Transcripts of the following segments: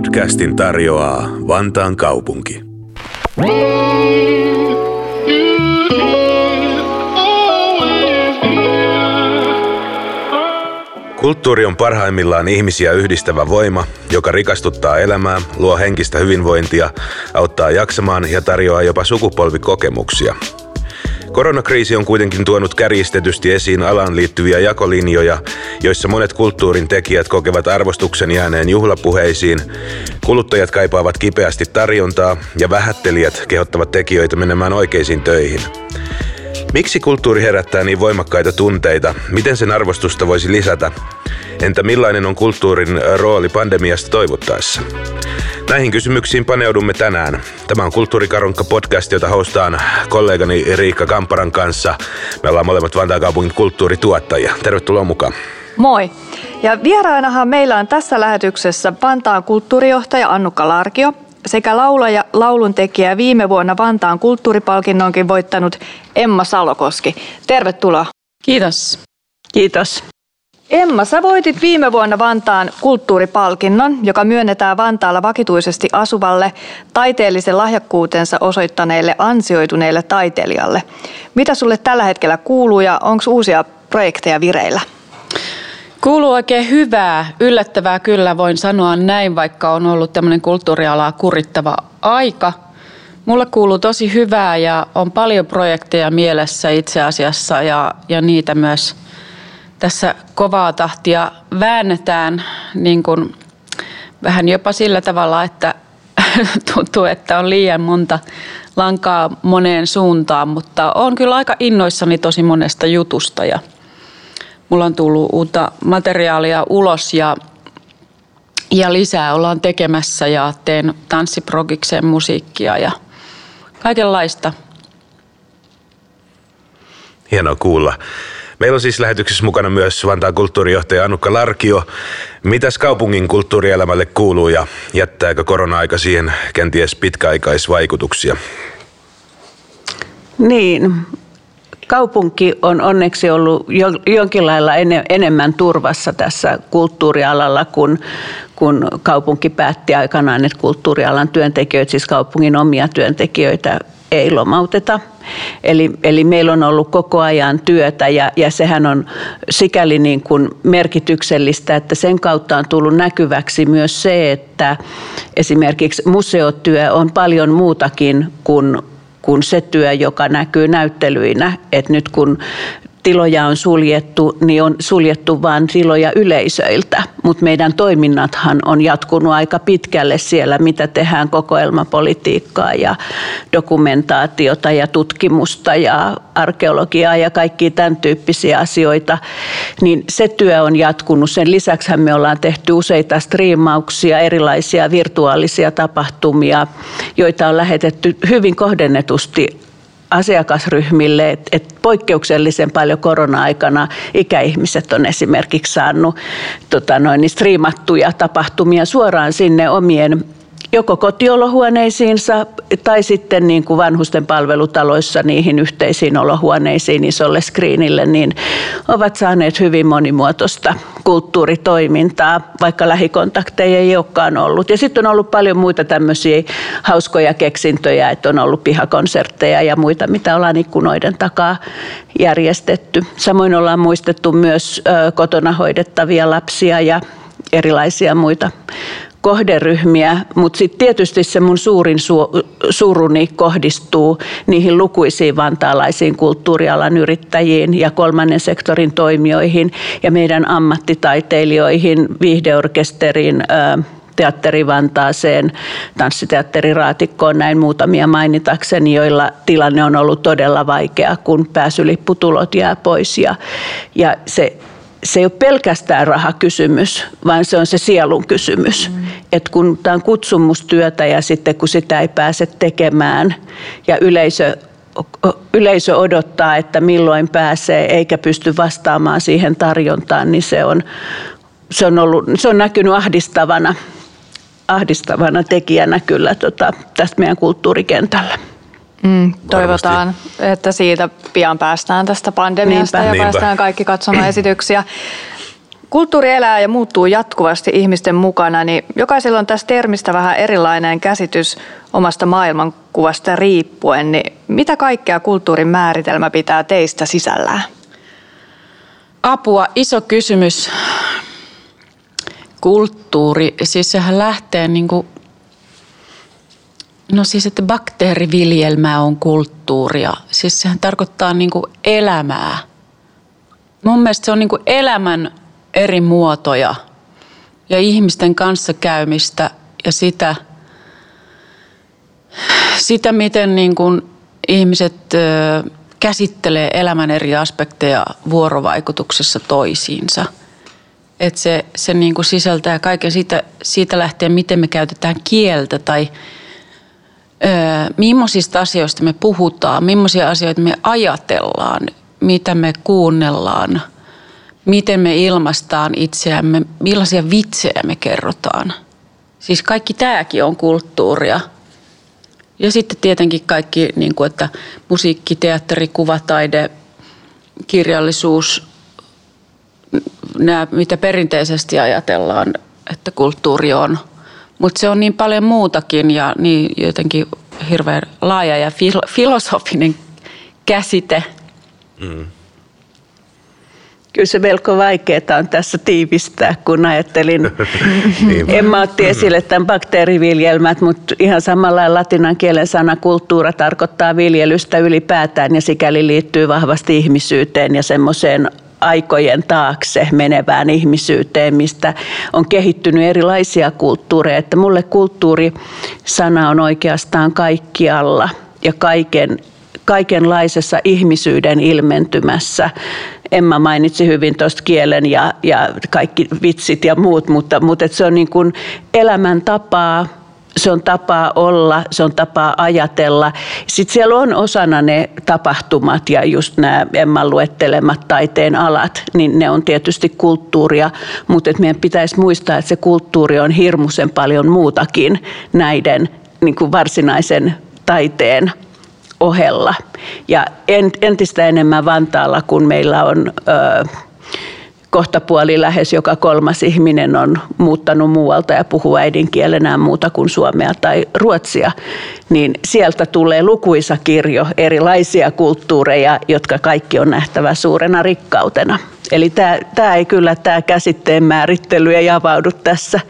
Podcastin tarjoaa Vantaan kaupunki. Kulttuuri on parhaimmillaan ihmisiä yhdistävä voima, joka rikastuttaa elämää, luo henkistä hyvinvointia, auttaa jaksamaan ja tarjoaa jopa sukupolvikokemuksia. Koronakriisi on kuitenkin tuonut kärjistetysti esiin alaan liittyviä jakolinjoja, joissa monet kulttuurin tekijät kokevat arvostuksen jääneen juhlapuheisiin, kuluttajat kaipaavat kipeästi tarjontaa ja vähättelijät kehottavat tekijöitä menemään oikeisiin töihin. Miksi kulttuuri herättää niin voimakkaita tunteita? Miten sen arvostusta voisi lisätä? Entä millainen on kulttuurin rooli pandemiasta toivottaessa? Näihin kysymyksiin paneudumme tänään. Tämä on Kulttuurikaronkka podcast, jota hostaan kollegani Riikka Kamparan kanssa. Me ollaan molemmat Vantaan kaupungin kulttuurituottajia. Tervetuloa mukaan. Moi. Ja vieraanahan meillä on tässä lähetyksessä Vantaan kulttuurijohtaja Annukka Larkio sekä laulaja, lauluntekijä viime vuonna Vantaan kulttuuripalkinnonkin voittanut Emma Salokoski. Tervetuloa. Kiitos. Kiitos. Emma, sä voitit viime vuonna Vantaan kulttuuripalkinnon, joka myönnetään Vantaalla vakituisesti asuvalle taiteellisen lahjakkuutensa osoittaneelle ansioituneelle taiteilijalle. Mitä sulle tällä hetkellä kuuluu ja onko uusia projekteja vireillä? Kuuluu oikein hyvää, yllättävää kyllä voin sanoa näin, vaikka on ollut tämmöinen kulttuurialaa kurittava aika. Mulle kuuluu tosi hyvää ja on paljon projekteja mielessä itse asiassa ja, ja niitä myös tässä kovaa tahtia väännetään niin kuin vähän jopa sillä tavalla, että tuntuu, että on liian monta lankaa moneen suuntaan, mutta on kyllä aika innoissani tosi monesta jutusta ja mulla on tullut uutta materiaalia ulos ja, ja lisää ollaan tekemässä ja teen tanssiprogikseen musiikkia ja kaikenlaista. Hienoa kuulla. Meillä on siis lähetyksessä mukana myös Vantaan kulttuurijohtaja Annukka Larkio. Mitäs kaupungin kulttuurielämälle kuuluu ja jättääkö korona-aika siihen kenties pitkäaikaisvaikutuksia? Niin, kaupunki on onneksi ollut jonkin lailla enemmän turvassa tässä kulttuurialalla, kun, kun kaupunki päätti aikanaan, että kulttuurialan työntekijöitä, siis kaupungin omia työntekijöitä, ei lomauteta. Eli, eli meillä on ollut koko ajan työtä ja, ja sehän on sikäli niin kuin merkityksellistä, että sen kautta on tullut näkyväksi myös se, että esimerkiksi museotyö on paljon muutakin kuin kuin se työ, joka näkyy näyttelyinä. Et nyt kun tiloja on suljettu, niin on suljettu vain tiloja yleisöiltä. Mutta meidän toiminnathan on jatkunut aika pitkälle siellä, mitä tehdään kokoelmapolitiikkaa ja dokumentaatiota ja tutkimusta ja arkeologiaa ja kaikki tämän tyyppisiä asioita. Niin se työ on jatkunut. Sen lisäksi me ollaan tehty useita striimauksia, erilaisia virtuaalisia tapahtumia, joita on lähetetty hyvin kohdennetusti asiakasryhmille, että et poikkeuksellisen paljon korona-aikana ikäihmiset on esimerkiksi saanut tota noin, niin striimattuja tapahtumia suoraan sinne omien joko kotiolohuoneisiinsa tai sitten niin kuin vanhusten palvelutaloissa niihin yhteisiin olohuoneisiin isolle screenille, niin ovat saaneet hyvin monimuotoista kulttuuritoimintaa, vaikka lähikontakteja ei olekaan ollut. Ja sitten on ollut paljon muita tämmöisiä hauskoja keksintöjä, että on ollut pihakonsertteja ja muita, mitä ollaan ikkunoiden takaa järjestetty. Samoin ollaan muistettu myös kotona hoidettavia lapsia ja erilaisia muita kohderyhmiä, mutta sitten tietysti se mun suurin su- suruni kohdistuu niihin lukuisiin vantaalaisiin kulttuurialan yrittäjiin ja kolmannen sektorin toimijoihin ja meidän ammattitaiteilijoihin, viihdeorkesteriin, Teatteri Vantaaseen, Tanssiteatteri Raatikkoon, näin muutamia mainitakseni, joilla tilanne on ollut todella vaikea, kun pääsylipputulot jää pois. Ja, ja se se ei ole pelkästään rahakysymys, vaan se on se sielun kysymys. Mm. Et kun tämä on kutsumustyötä ja sitten kun sitä ei pääse tekemään ja yleisö, yleisö odottaa, että milloin pääsee eikä pysty vastaamaan siihen tarjontaan, niin se on, se on, ollut, se on näkynyt ahdistavana, ahdistavana tekijänä kyllä tota, tästä meidän kulttuurikentällä. Mm, toivotaan, Varmasti. että siitä pian päästään tästä pandemiasta Niinpä. ja Niinpä. päästään kaikki katsomaan esityksiä. kulttuuri elää ja muuttuu jatkuvasti ihmisten mukana, niin jokaisella on tästä termistä vähän erilainen käsitys omasta maailmankuvasta riippuen. Niin mitä kaikkea kulttuurin määritelmä pitää teistä sisällään? Apua, iso kysymys. Kulttuuri, siis sehän lähtee niin kuin No siis, että bakteeriviljelmä on kulttuuria. Siis sehän tarkoittaa niin kuin elämää. Mun mielestä se on niin kuin elämän eri muotoja ja ihmisten kanssakäymistä ja sitä, sitä miten niin kuin ihmiset käsittelee elämän eri aspekteja vuorovaikutuksessa toisiinsa. Et se se niin kuin sisältää kaiken siitä, siitä lähtien, miten me käytetään kieltä tai ö, millaisista asioista me puhutaan, millaisia asioita me ajatellaan, mitä me kuunnellaan – miten me ilmaistaan itseämme, millaisia vitsejä me kerrotaan. Siis kaikki tämäkin on kulttuuria. Ja sitten tietenkin kaikki, niin kuin, että musiikki, teatteri, kuvataide, kirjallisuus, nämä, mitä perinteisesti ajatellaan, että kulttuuri on. Mutta se on niin paljon muutakin ja niin jotenkin hirveän laaja ja filosofinen käsite. Mm. Kyllä se melko vaikeaa on tässä tiivistää, kun ajattelin. Emma otti esille tämän bakteeriviljelmät, mutta ihan samalla latinan kielen sana kulttuura tarkoittaa viljelystä ylipäätään ja sikäli liittyy vahvasti ihmisyyteen ja semmoiseen aikojen taakse menevään ihmisyyteen, mistä on kehittynyt erilaisia kulttuureja. Että mulle kulttuuri-sana on oikeastaan kaikkialla ja kaiken, kaikenlaisessa ihmisyyden ilmentymässä. Emma mainitsi hyvin tuosta kielen ja, ja kaikki vitsit ja muut, mutta, mutta se on niin kuin elämäntapaa, se on tapaa olla, se on tapaa ajatella. Sitten siellä on osana ne tapahtumat ja just nämä Emman luettelemat taiteen alat, niin ne on tietysti kulttuuria, mutta meidän pitäisi muistaa, että se kulttuuri on hirmuisen paljon muutakin näiden niin kuin varsinaisen taiteen ohella. Ja entistä enemmän Vantaalla, kun meillä on ö, kohtapuoli lähes joka kolmas ihminen on muuttanut muualta ja puhuu äidinkielenään muuta kuin suomea tai ruotsia, niin sieltä tulee lukuisa kirjo erilaisia kulttuureja, jotka kaikki on nähtävä suurena rikkautena. Eli tämä, tämä ei kyllä tämä käsitteen määrittely ei avaudu tässä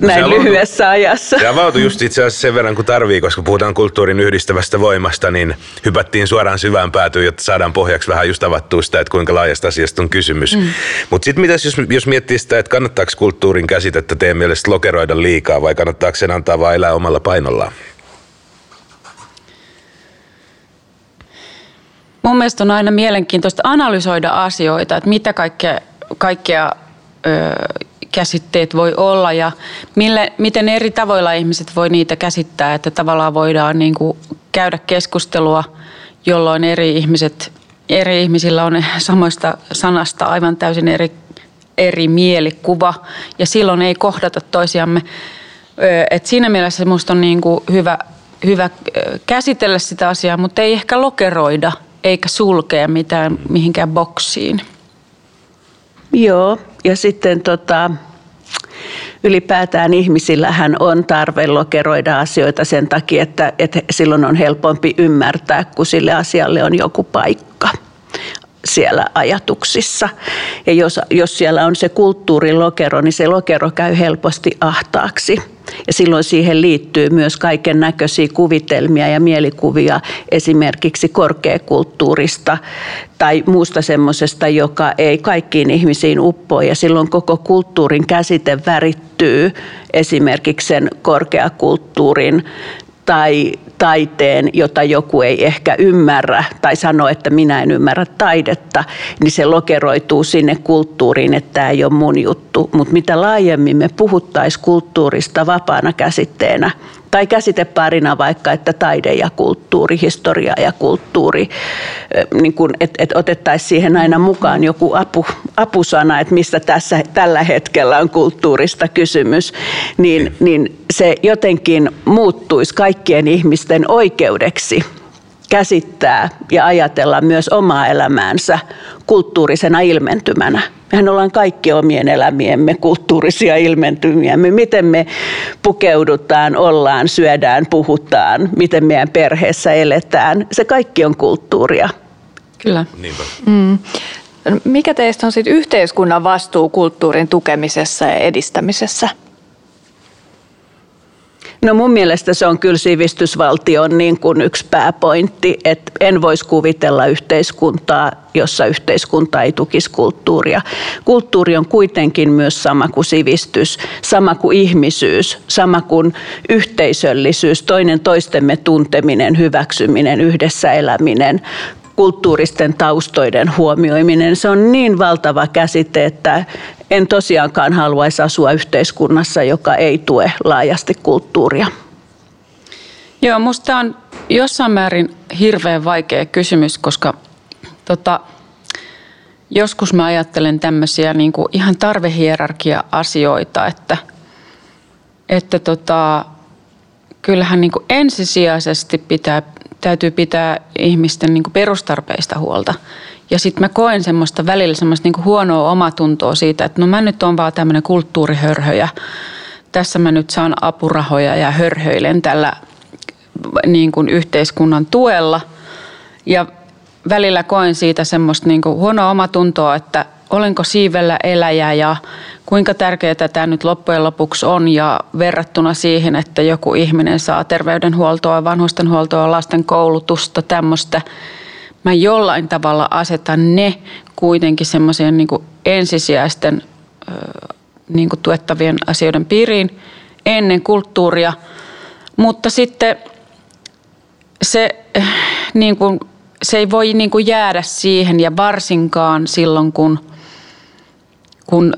no näin avautu, lyhyessä ajassa. Se avautui just itse asiassa sen verran kuin tarvii, koska puhutaan kulttuurin yhdistävästä voimasta, niin hypättiin suoraan syvään päätyyn, jotta saadaan pohjaksi vähän just avattua sitä, että kuinka laajasta asiasta on kysymys. Mm. Mutta sitten mitäs jos, jos miettii sitä, että kannattaako kulttuurin käsitettä teidän mielestä lokeroida liikaa vai kannattaako sen antaa vaan elää omalla painollaan? Mun mielestä on aina mielenkiintoista analysoida asioita, että mitä kaikkea, kaikkea ö, käsitteet voi olla ja mille, miten eri tavoilla ihmiset voi niitä käsittää, että tavallaan voidaan niin kuin käydä keskustelua, jolloin eri ihmiset, eri ihmisillä on samoista sanasta aivan täysin eri, eri mielikuva ja silloin ei kohdata toisiamme. Et siinä mielessä minusta on niin kuin hyvä, hyvä käsitellä sitä asiaa, mutta ei ehkä lokeroida – eikä sulkea mitään mihinkään boksiin. Joo, ja sitten tota, ylipäätään ihmisillähän on tarve lokeroida asioita sen takia, että, että silloin on helpompi ymmärtää, kun sille asialle on joku paikka siellä ajatuksissa. Ja jos, jos siellä on se kulttuurilokero, niin se lokero käy helposti ahtaaksi. Ja silloin siihen liittyy myös kaiken näköisiä kuvitelmia ja mielikuvia esimerkiksi korkeakulttuurista tai muusta semmoisesta, joka ei kaikkiin ihmisiin uppoa. Ja silloin koko kulttuurin käsite värittyy esimerkiksi sen korkeakulttuurin tai taiteen, jota joku ei ehkä ymmärrä tai sanoo, että minä en ymmärrä taidetta, niin se lokeroituu sinne kulttuuriin, että tämä ei ole mun juttu. Mutta mitä laajemmin me puhuttaisiin kulttuurista vapaana käsitteenä, tai käsiteparina vaikka, että taide ja kulttuuri, historia ja kulttuuri, niin kun, että et otettaisiin siihen aina mukaan joku apu, apusana, että mistä tässä tällä hetkellä on kulttuurista kysymys, niin, niin se jotenkin muuttuisi kaikkien ihmisten oikeudeksi käsittää ja ajatella myös omaa elämäänsä kulttuurisena ilmentymänä. Mehän ollaan kaikki omien elämiemme kulttuurisia ilmentymiä. Me, miten me pukeudutaan, ollaan, syödään, puhutaan, miten meidän perheessä eletään. Se kaikki on kulttuuria. Kyllä. Niinpä. Mm. Mikä teistä on sitten yhteiskunnan vastuu kulttuurin tukemisessa ja edistämisessä? No mun mielestä se on kyllä sivistysvaltion niin kuin yksi pääpointti, että en voisi kuvitella yhteiskuntaa, jossa yhteiskunta ei tukisi kulttuuria. Kulttuuri on kuitenkin myös sama kuin sivistys, sama kuin ihmisyys, sama kuin yhteisöllisyys, toinen toistemme tunteminen, hyväksyminen, yhdessä eläminen, kulttuuristen taustoiden huomioiminen. Se on niin valtava käsite, että en tosiaankaan haluaisi asua yhteiskunnassa, joka ei tue laajasti kulttuuria. Joo, minusta on jossain määrin hirveän vaikea kysymys, koska tota, joskus mä ajattelen tämmöisiä niin kuin ihan tarvehierarkia-asioita, että, että tota, kyllähän niin kuin ensisijaisesti pitää, täytyy pitää ihmisten niin perustarpeista huolta. Ja sitten mä koen semmoista välillä semmoista niin huonoa omatuntoa siitä, että no mä nyt on vaan tämmöinen kulttuurihörhö ja tässä mä nyt saan apurahoja ja hörhöilen tällä niin kuin yhteiskunnan tuella. Ja välillä koen siitä semmoista niin kuin huonoa omatuntoa, että olenko siivellä eläjä ja kuinka tärkeää tämä nyt loppujen lopuksi on ja verrattuna siihen, että joku ihminen saa terveydenhuoltoa, vanhustenhuoltoa, lasten koulutusta, tämmöistä – mä jollain tavalla asetan ne kuitenkin semmoisien niin ensisijaisten niin kuin tuettavien asioiden piiriin ennen kulttuuria. Mutta sitten se, niin kuin, se ei voi niin kuin jäädä siihen ja varsinkaan silloin, kun, kun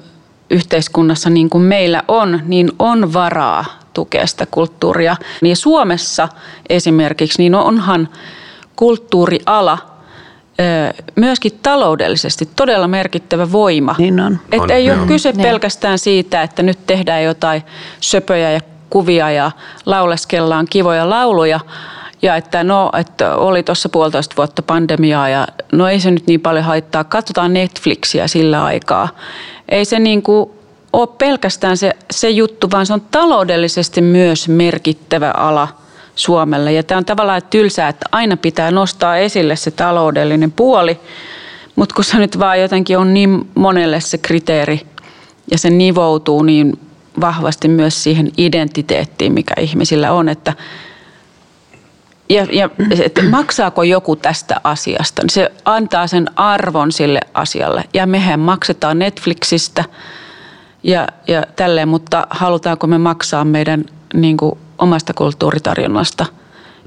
yhteiskunnassa niin kuin meillä on, niin on varaa tukea sitä kulttuuria. Ja Suomessa esimerkiksi, niin onhan kulttuuriala – myöskin taloudellisesti todella merkittävä voima. Niin on. Että on, ei ole kyse niin. pelkästään siitä, että nyt tehdään jotain söpöjä ja kuvia ja lauleskellaan kivoja lauluja, ja että no, että oli tuossa puolitoista vuotta pandemiaa ja no ei se nyt niin paljon haittaa. Katsotaan Netflixiä sillä aikaa. Ei se niin kuin ole pelkästään se, se juttu, vaan se on taloudellisesti myös merkittävä ala – Suomelle. Ja tämä on tavallaan tylsää, että aina pitää nostaa esille se taloudellinen puoli, mutta kun se nyt vaan jotenkin on niin monelle se kriteeri ja se nivoutuu niin vahvasti myös siihen identiteettiin, mikä ihmisillä on, että ja, ja että maksaako joku tästä asiasta, niin se antaa sen arvon sille asialle. Ja mehän maksetaan Netflixistä ja, ja tälleen, mutta halutaanko me maksaa meidän niin kuin omasta kulttuuritarjonnasta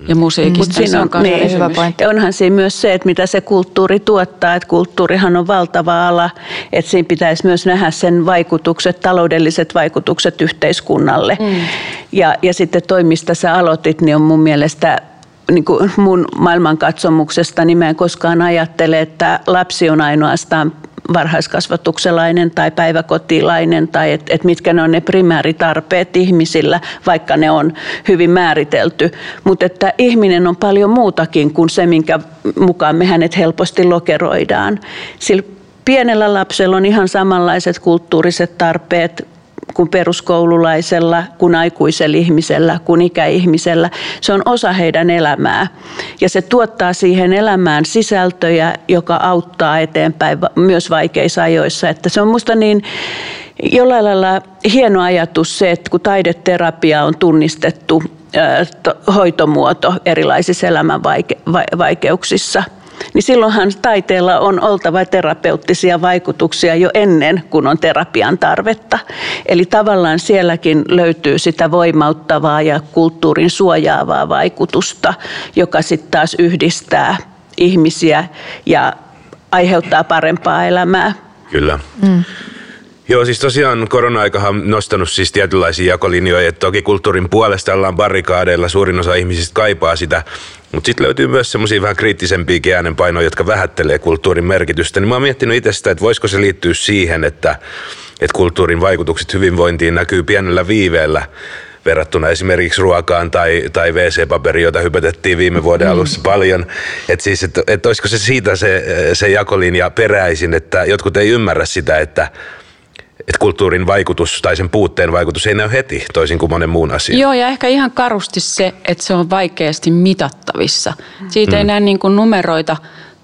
ja musiikista. Mut siinä on, on niin, hyvä pointti. Onhan siinä myös se, että mitä se kulttuuri tuottaa, että kulttuurihan on valtava ala, että siinä pitäisi myös nähdä sen vaikutukset, taloudelliset vaikutukset yhteiskunnalle. Mm. Ja, ja sitten toimista sä aloitit, niin on mun mielestä niin kuin mun maailmankatsomuksesta, niin mä en koskaan ajattele, että lapsi on ainoastaan varhaiskasvatukselainen tai päiväkotilainen tai että et mitkä ne on ne primääritarpeet ihmisillä, vaikka ne on hyvin määritelty. Mutta että ihminen on paljon muutakin kuin se, minkä mukaan me hänet helposti lokeroidaan. Sillä pienellä lapsella on ihan samanlaiset kulttuuriset tarpeet kuin peruskoululaisella, kuin aikuisella ihmisellä, kuin ikäihmisellä. Se on osa heidän elämää ja se tuottaa siihen elämään sisältöjä, joka auttaa eteenpäin myös vaikeissa ajoissa. Että se on minusta niin jollain lailla hieno ajatus se, että kun taideterapia on tunnistettu hoitomuoto erilaisissa elämän vaikeuksissa – niin silloinhan taiteella on oltava terapeuttisia vaikutuksia jo ennen kuin on terapian tarvetta. Eli tavallaan sielläkin löytyy sitä voimauttavaa ja kulttuurin suojaavaa vaikutusta, joka sitten taas yhdistää ihmisiä ja aiheuttaa parempaa elämää. Kyllä. Mm. Joo, siis tosiaan korona-aikahan on nostanut siis tietynlaisia jakolinjoja, että toki kulttuurin puolesta ollaan barrikaadeilla, suurin osa ihmisistä kaipaa sitä, mutta sitten löytyy myös semmoisia vähän kriittisempiä äänenpainoja, jotka vähättelee kulttuurin merkitystä. Niin mä oon miettinyt itsestä, että voisiko se liittyä siihen, että, että kulttuurin vaikutukset hyvinvointiin näkyy pienellä viiveellä verrattuna esimerkiksi ruokaan tai, tai WC-paperiin, jota hypätettiin viime vuoden mm. alussa paljon. Että siis, että et olisiko se siitä se, se jakolinja peräisin, että jotkut ei ymmärrä sitä, että että kulttuurin vaikutus tai sen puutteen vaikutus ei näy heti, toisin kuin monen muun asian. Joo, ja ehkä ihan karusti se, että se on vaikeasti mitattavissa. Siitä mm. ei näe niin kuin numeroita,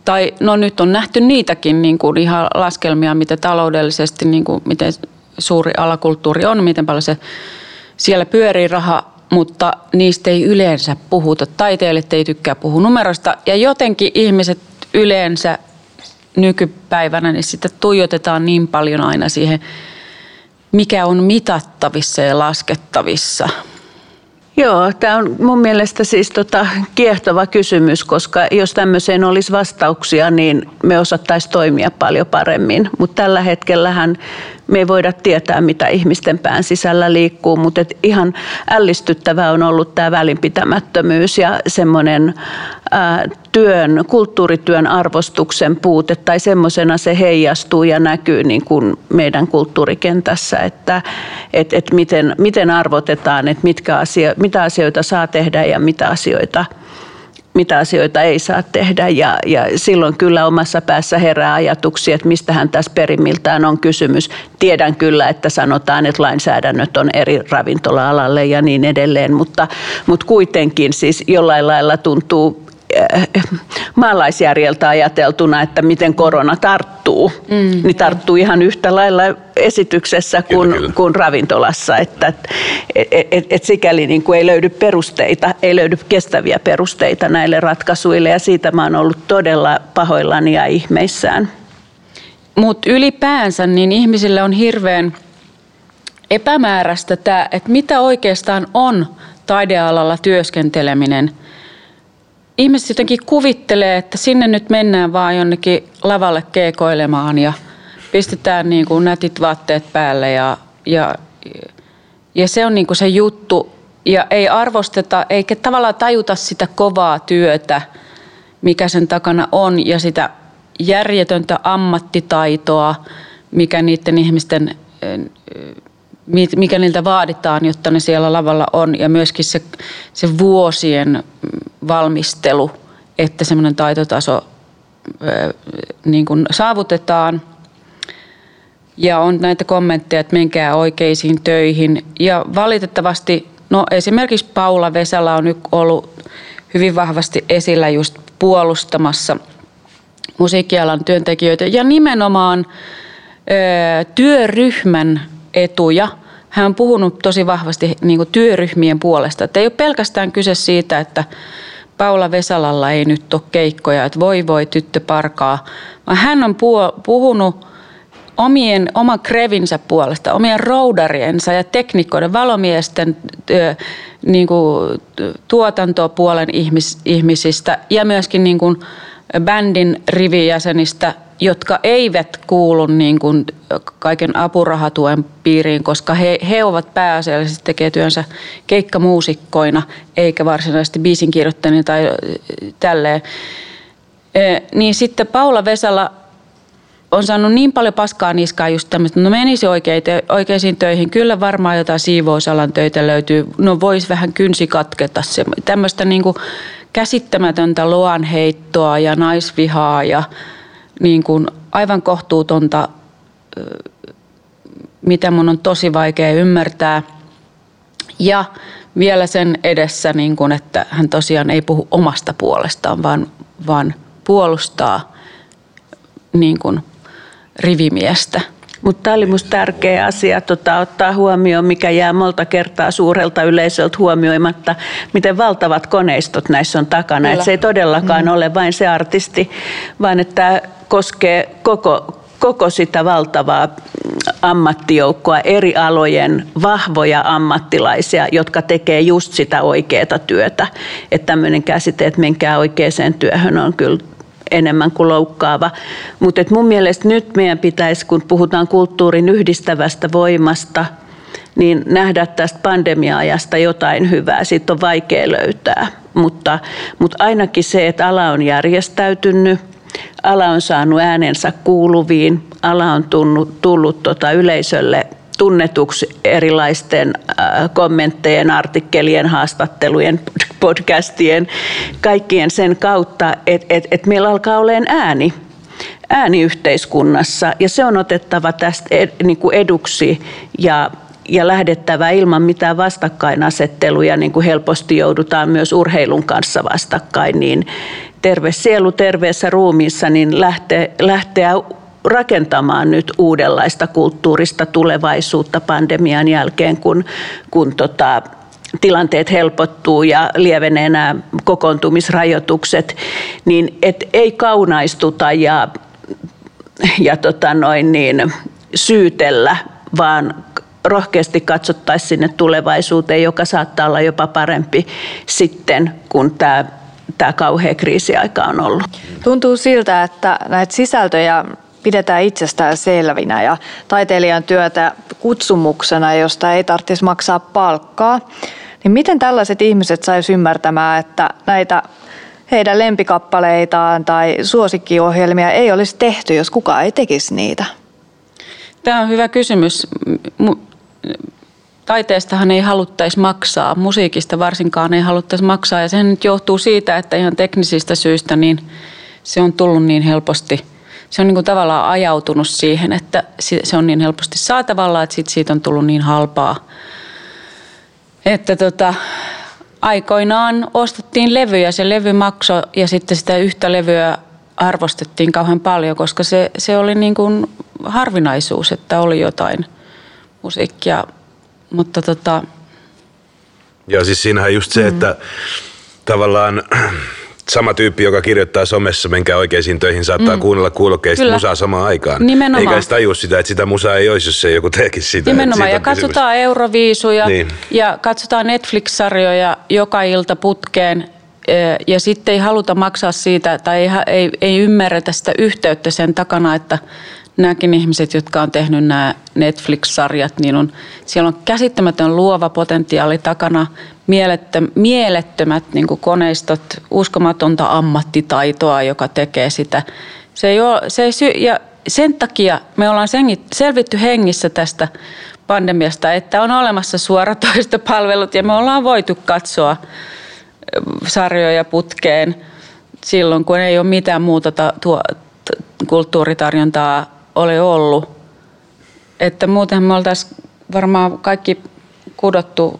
tai no nyt on nähty niitäkin niin kuin ihan laskelmia, miten taloudellisesti, niin kuin, miten suuri alakulttuuri on, miten paljon se siellä pyörii raha, mutta niistä ei yleensä puhuta. Taiteilijat ei tykkää puhua numeroista ja jotenkin ihmiset yleensä nykypäivänä, niin sitä tuijotetaan niin paljon aina siihen, mikä on mitattavissa ja laskettavissa. Joo, tämä on mun mielestä siis tota kiehtova kysymys, koska jos tämmöiseen olisi vastauksia, niin me osattaisiin toimia paljon paremmin. Mutta tällä hetkellähän me ei voida tietää, mitä ihmisten pään sisällä liikkuu, mutta et ihan ällistyttävää on ollut tämä välinpitämättömyys ja semmoinen työn, kulttuurityön arvostuksen puute tai semmoisena se heijastuu ja näkyy niin kuin meidän kulttuurikentässä, että et, et miten, miten arvotetaan, että mitkä asio, mitä asioita saa tehdä ja mitä asioita – mitä asioita ei saa tehdä ja, ja silloin kyllä omassa päässä herää ajatuksia, että mistähän tässä perimmiltään on kysymys. Tiedän kyllä, että sanotaan, että lainsäädännöt on eri ravintola-alalle ja niin edelleen, mutta, mutta kuitenkin siis jollain lailla tuntuu maalaisjärjeltä ajateltuna, että miten korona tarttuu, mm, niin tarttuu ihan yhtä lailla esityksessä kuin, kyllä, kyllä. kuin ravintolassa. Että, et, et, et sikäli niin kuin ei löydy perusteita, ei löydy kestäviä perusteita näille ratkaisuille ja siitä mä oon ollut todella pahoillani ja ihmeissään. Mutta ylipäänsä niin ihmisille on hirveän epämääräistä tämä, että mitä oikeastaan on taidealalla työskenteleminen – ihmiset jotenkin kuvittelee, että sinne nyt mennään vaan jonnekin lavalle keekoilemaan ja pistetään niin kuin nätit vaatteet päälle ja, ja, ja se on niin kuin se juttu. Ja ei arvosteta eikä tavallaan tajuta sitä kovaa työtä, mikä sen takana on ja sitä järjetöntä ammattitaitoa, mikä niiden ihmisten mikä niiltä vaaditaan, jotta ne siellä lavalla on ja myöskin se, se vuosien valmistelu, että semmoinen taitotaso niin kuin saavutetaan. Ja on näitä kommentteja, että menkää oikeisiin töihin. Ja valitettavasti, no esimerkiksi Paula Vesala on nyt ollut hyvin vahvasti esillä just puolustamassa musiikkialan työntekijöitä ja nimenomaan ö, työryhmän etuja. Hän on puhunut tosi vahvasti niin työryhmien puolesta. Että ei ole pelkästään kyse siitä, että Paula Vesalalla ei nyt ole keikkoja, että voi voi tyttö parkaa, vaan hän on puhunut omien, oman krevinsä puolesta, omien roudariensa ja teknikkoiden, valomiesten niin kuin, tuotantopuolen ihmis, ihmisistä ja myöskin niin kuin, bändin rivijäsenistä jotka eivät kuulu niin kuin kaiken apurahatuen piiriin, koska he, he ovat pääasiallisesti tekee työnsä keikkamuusikkoina, eikä varsinaisesti biisin kirjoittajina tai tälleen. Niin sitten Paula Vesala on saanut niin paljon paskaa niskaa just tämmöistä, no menisi oikeite, oikeisiin töihin, kyllä varmaan jotain siivousalan töitä löytyy, no voisi vähän kynsi katketa se, tämmöistä niin kuin käsittämätöntä loanheittoa ja naisvihaa ja niin kuin aivan kohtuutonta, mitä mun on tosi vaikea ymmärtää. Ja vielä sen edessä, niin kuin, että hän tosiaan ei puhu omasta puolestaan, vaan, vaan puolustaa niin kuin, rivimiestä. Mutta tämä oli minusta tärkeä asia tota, ottaa huomioon, mikä jää monta kertaa suurelta yleisöltä huomioimatta, miten valtavat koneistot näissä on takana. Et se ei todellakaan mm. ole vain se artisti, vaan että koskee koko, koko sitä valtavaa ammattijoukkoa, eri alojen vahvoja ammattilaisia, jotka tekee just sitä oikeaa työtä. Että tämmöinen käsite, että menkää oikeaan työhön on kyllä enemmän kuin loukkaava. Mutta mun mielestä nyt meidän pitäisi, kun puhutaan kulttuurin yhdistävästä voimasta, niin nähdä tästä pandemia-ajasta jotain hyvää. Siitä on vaikea löytää, mutta, mutta ainakin se, että ala on järjestäytynyt, ala on saanut äänensä kuuluviin, ala on tullut, tullut tota yleisölle tunnetuksi erilaisten kommenttejen, artikkelien, haastattelujen, podcastien, kaikkien sen kautta, että et, et meillä alkaa olemaan ääni ääni yhteiskunnassa. Ja se on otettava tästä ed, niin kuin eduksi ja, ja lähdettävä ilman mitään vastakkainasetteluja, niin kuin helposti joudutaan myös urheilun kanssa vastakkain, niin terve sielu terveessä ruumiissa, niin lähteä, lähteä rakentamaan nyt uudenlaista kulttuurista tulevaisuutta pandemian jälkeen, kun, kun tota, tilanteet helpottuu ja lievenee nämä kokoontumisrajoitukset, niin et ei kaunaistuta ja, ja tota noin niin, syytellä, vaan rohkeasti katsottaisiin sinne tulevaisuuteen, joka saattaa olla jopa parempi sitten, kun tämä tämä kauhea kriisiaika on ollut. Tuntuu siltä, että näitä sisältöjä pidetään itsestään selvinä ja taiteilijan työtä kutsumuksena, josta ei tarvitsisi maksaa palkkaa. Niin miten tällaiset ihmiset sais ymmärtämään, että näitä heidän lempikappaleitaan tai suosikkiohjelmia ei olisi tehty, jos kukaan ei tekisi niitä? Tämä on hyvä kysymys. Taiteestahan ei haluttaisi maksaa, musiikista varsinkaan ei haluttaisi maksaa ja sehän nyt johtuu siitä, että ihan teknisistä syistä niin se on tullut niin helposti – se on niin kuin tavallaan ajautunut siihen, että se on niin helposti saatavalla, että sit siitä on tullut niin halpaa. Että tota, aikoinaan ostettiin levyjä, se levy maksoi ja sitten sitä yhtä levyä arvostettiin kauhean paljon, koska se, se oli niin kuin harvinaisuus, että oli jotain musiikkia. Mutta tota... Joo, siis siinähän just se, mm. että tavallaan sama tyyppi, joka kirjoittaa somessa, menkää oikeisiin töihin, saattaa mm. kuunnella kuulokkeista Kyllä. musaa samaan aikaan. Nimenomaan. Eikä tajua sitä, että sitä musaa ei olisi, jos ei joku tekisi sitä. Nimenomaan, ja katsotaan kysymys. Euroviisuja niin. ja katsotaan Netflix-sarjoja joka ilta putkeen ja sitten ei haluta maksaa siitä tai ei, ei, ei ymmärretä sitä yhteyttä sen takana, että nämäkin ihmiset, jotka on tehnyt nämä Netflix-sarjat, niin on, siellä on käsittämätön luova potentiaali takana, mielettöm, mielettömät niin koneistot, uskomatonta ammattitaitoa, joka tekee sitä. Se ei ole, se ei sy- ja sen takia me ollaan selvitty hengissä tästä pandemiasta, että on olemassa suoratoistopalvelut ja me ollaan voitu katsoa sarjoja putkeen silloin, kun ei ole mitään muuta ta- tuo, kulttuuritarjontaa ole ollut. Että muuten me oltaisiin varmaan kaikki kudottu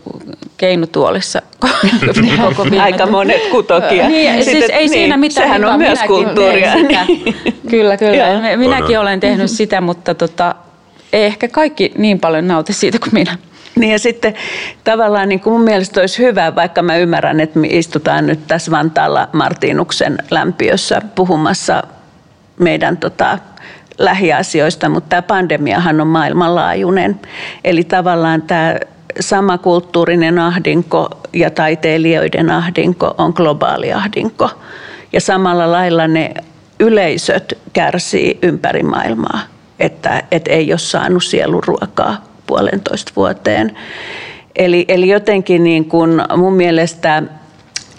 keinutuolissa koko Aika monet kutokia. Niin, siis ei niin, siinä mitään Sehän on myös kulttuuria. Sitä. kyllä, kyllä. Minäkin olen tehnyt sitä, mutta tota, ei ehkä kaikki niin paljon nauti siitä kuin minä. Niin ja sitten tavallaan niin kuin mun mielestä olisi hyvä, vaikka mä ymmärrän, että me istutaan nyt tässä Vantaalla Martinuksen lämpiössä puhumassa meidän tota, lähiasioista, mutta tämä pandemiahan on maailmanlaajuinen. Eli tavallaan tämä sama kulttuurinen ahdinko ja taiteilijoiden ahdinko on globaali ahdinko. Ja samalla lailla ne yleisöt kärsii ympäri maailmaa, että, että ei ole saanut sieluruokaa puolentoista vuoteen. Eli, eli jotenkin niin kuin mun mielestä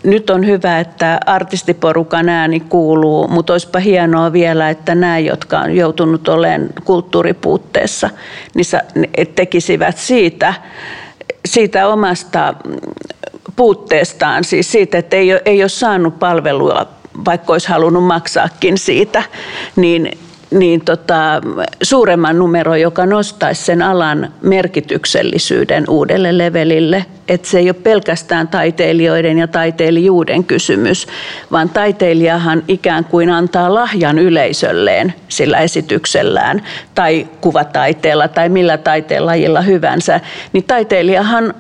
nyt on hyvä, että artistiporukan ääni kuuluu, mutta olisipa hienoa vielä, että nämä, jotka on joutunut olemaan kulttuuripuutteessa, niin tekisivät siitä, siitä omasta puutteestaan, siis siitä, että ei ole, ei ole saanut palvelua, vaikka olisi halunnut maksaakin siitä, niin niin tota, suuremman numero, joka nostaisi sen alan merkityksellisyyden uudelle levelille. Että se ei ole pelkästään taiteilijoiden ja taiteilijuuden kysymys, vaan taiteilijahan ikään kuin antaa lahjan yleisölleen sillä esityksellään tai kuvataiteella tai millä taiteenlajilla hyvänsä. Niin taiteilijahan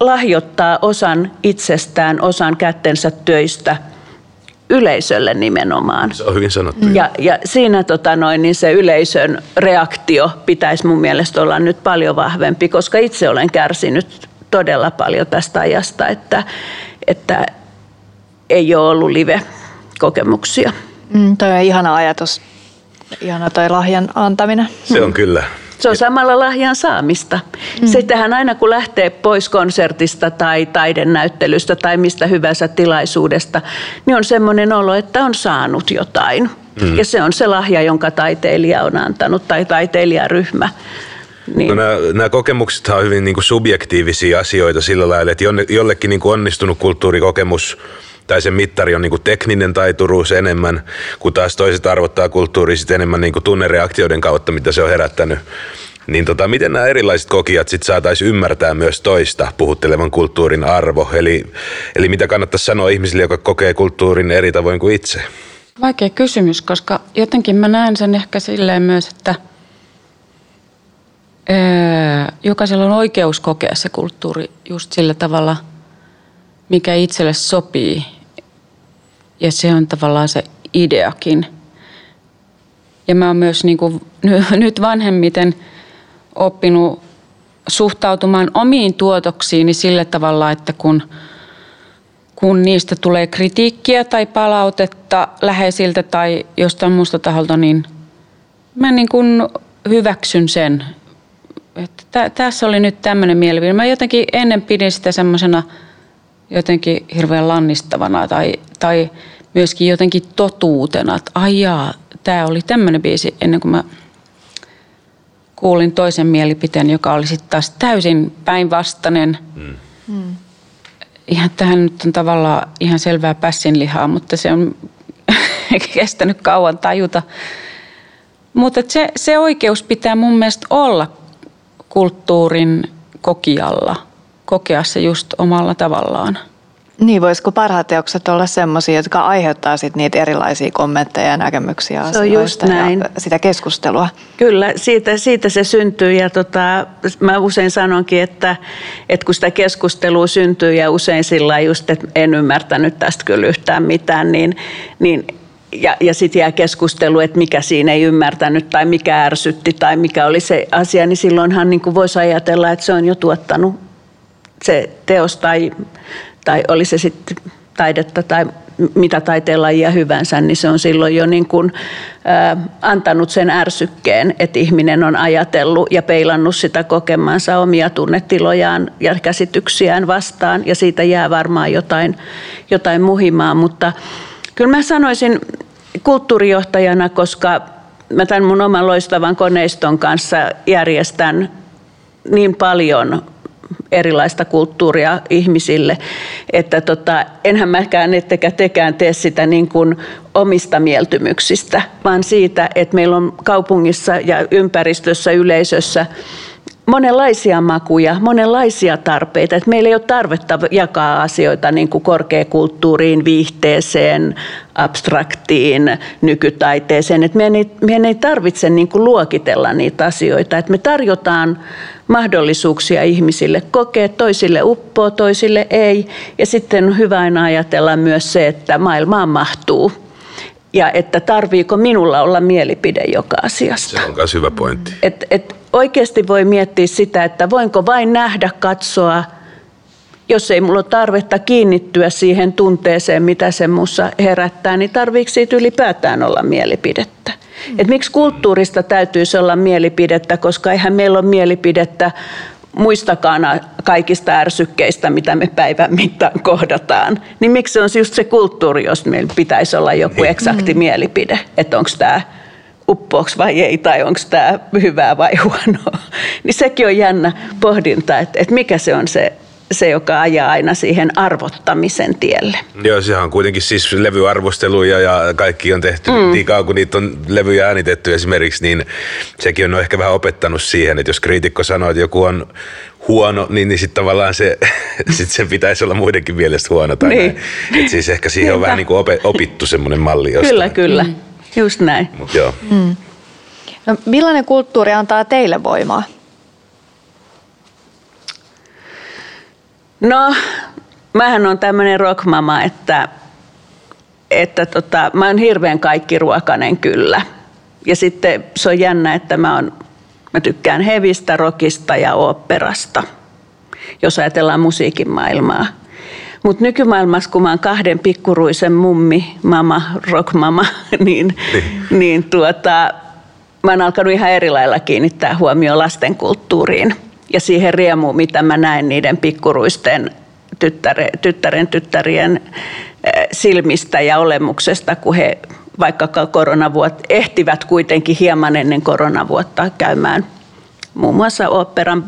lahjoittaa osan itsestään, osan kättensä töistä – yleisölle nimenomaan. Se on hyvin sanottu. Ja, ja siinä tota noin, niin se yleisön reaktio pitäisi mun mielestä olla nyt paljon vahvempi, koska itse olen kärsinyt todella paljon tästä ajasta, että, että ei ole ollut live-kokemuksia. Mm, toi on ihana ajatus, ihana toi lahjan antaminen. Se on kyllä. Se on samalla lahjan saamista. Mm. Sittenhän aina kun lähtee pois konsertista tai taidenäyttelystä tai mistä hyvänsä tilaisuudesta, niin on semmoinen olo, että on saanut jotain. Mm. Ja se on se lahja, jonka taiteilija on antanut tai taiteilijaryhmä. Niin. No nämä, nämä kokemukset on hyvin niin kuin subjektiivisia asioita sillä lailla, että jollekin niin kuin onnistunut kulttuurikokemus tai sen mittari on niin tekninen taituruus enemmän, kun taas toiset arvottaa kulttuuria enemmän niin tunnereaktioiden kautta, mitä se on herättänyt. Niin tota, miten nämä erilaiset kokijat sitten saataisiin ymmärtää myös toista puhuttelevan kulttuurin arvo? Eli, eli mitä kannattaisi sanoa ihmisille, joka kokee kulttuurin eri tavoin kuin itse? Vaikea kysymys, koska jotenkin mä näen sen ehkä silleen myös, että jokaisella on oikeus kokea se kulttuuri just sillä tavalla, mikä itselle sopii. Ja se on tavallaan se ideakin. Ja mä oon myös niin kuin, nyt vanhemmiten – oppinut suhtautumaan omiin tuotoksiini sillä tavalla, että kun, kun niistä tulee kritiikkiä tai palautetta läheisiltä tai jostain muusta taholta, niin mä niin kuin hyväksyn sen. Että tässä oli nyt tämmöinen mielipide. Mä jotenkin ennen pidin sitä semmoisena jotenkin hirveän lannistavana tai, tai myöskin jotenkin totuutena, että ai jaa, tämä oli tämmöinen biisi ennen kuin mä kuulin toisen mielipiteen, joka oli sitten taas täysin päinvastainen. Mm. mm. Ihan tähän nyt on tavallaan ihan selvää pässinlihaa, mutta se on kestänyt kauan tajuta. Mutta se, se oikeus pitää mun mielestä olla kulttuurin kokijalla, kokea se just omalla tavallaan. Niin, voisiko parhaat teokset olla sellaisia, jotka aiheuttaa sit niitä erilaisia kommentteja ja näkemyksiä se on just näin. ja sitä keskustelua? Kyllä, siitä, siitä se syntyy ja tota, mä usein sanonkin, että, että kun sitä keskustelua syntyy ja usein sillä just, että en ymmärtänyt tästä kyllä yhtään mitään, niin, niin ja, ja sitten jää keskustelu, että mikä siinä ei ymmärtänyt tai mikä ärsytti tai mikä oli se asia, niin silloinhan niin voisi ajatella, että se on jo tuottanut se teos tai tai oli se sitten taidetta tai mitä taiteenlajia hyvänsä, niin se on silloin jo niin kuin, ä, antanut sen ärsykkeen, että ihminen on ajatellut ja peilannut sitä kokemansa omia tunnetilojaan ja käsityksiään vastaan ja siitä jää varmaan jotain, jotain muhimaa, mutta kyllä mä sanoisin kulttuurijohtajana, koska mä tämän mun oman loistavan koneiston kanssa järjestän niin paljon erilaista kulttuuria ihmisille. Että tota, enhän mäkään ettekä tekään tee sitä niin kuin omista mieltymyksistä, vaan siitä, että meillä on kaupungissa ja ympäristössä, yleisössä monenlaisia makuja, monenlaisia tarpeita. Että meillä ei ole tarvetta jakaa asioita niin kuin korkeakulttuuriin, viihteeseen, abstraktiin, nykytaiteeseen. Että meidän ei, meidän ei tarvitse niin kuin luokitella niitä asioita. Että me tarjotaan mahdollisuuksia ihmisille kokea, toisille uppoo, toisille ei. Ja sitten on hyvä aina ajatella myös se, että maailmaan mahtuu ja että tarviiko minulla olla mielipide joka asiasta. Se on myös hyvä pointti. Et, et oikeasti voi miettiä sitä, että voinko vain nähdä, katsoa, jos ei mulla ole tarvetta kiinnittyä siihen tunteeseen, mitä se muussa herättää, niin tarviiko siitä ylipäätään olla mielipidettä? Mm. Et miksi kulttuurista täytyisi olla mielipidettä, koska eihän meillä ole mielipidettä muistakaan kaikista ärsykkeistä, mitä me päivän mittaan kohdataan. Niin miksi se on just se kulttuuri, jos meillä pitäisi olla joku niin. eksakti mm. mielipide, että onko tämä uppooks vai ei, tai onko tämä hyvää vai huonoa. Niin sekin on jännä pohdinta, että, että mikä se on se se, joka ajaa aina siihen arvottamisen tielle. Joo, sehän on kuitenkin siis levyarvosteluja ja kaikki on tehty mm. niin kauan, kun niitä on levyjä äänitetty esimerkiksi, niin sekin on ehkä vähän opettanut siihen, että jos kriitikko sanoo, että joku on huono, niin, niin sitten tavallaan se, sit sen pitäisi olla muidenkin mielestä huono. Tai niin. näin. Et siis ehkä siihen on vähän niin kuin opittu semmoinen malli jostain. Kyllä, kyllä. Mm. Just näin. Mut joo. Mm. No, millainen kulttuuri antaa teille voimaa? No, mähän on tämmöinen rockmama, että, että tota, mä oon hirveän kaikki ruokanen kyllä. Ja sitten se on jännä, että mä, on, mä tykkään hevistä, rockista ja oopperasta, jos ajatellaan musiikin maailmaa. Mutta nykymaailmassa, kun mä oon kahden pikkuruisen mummi, mama, rockmama, niin, niin. niin tuota, mä oon alkanut ihan eri lailla kiinnittää huomioon lastenkulttuuriin – ja siihen riemuun, mitä mä näen niiden pikkuruisten tyttäre, tyttären tyttärien eh, silmistä ja olemuksesta, kun he vaikka koronavuot ehtivät kuitenkin hieman ennen koronavuotta käymään muun muassa operan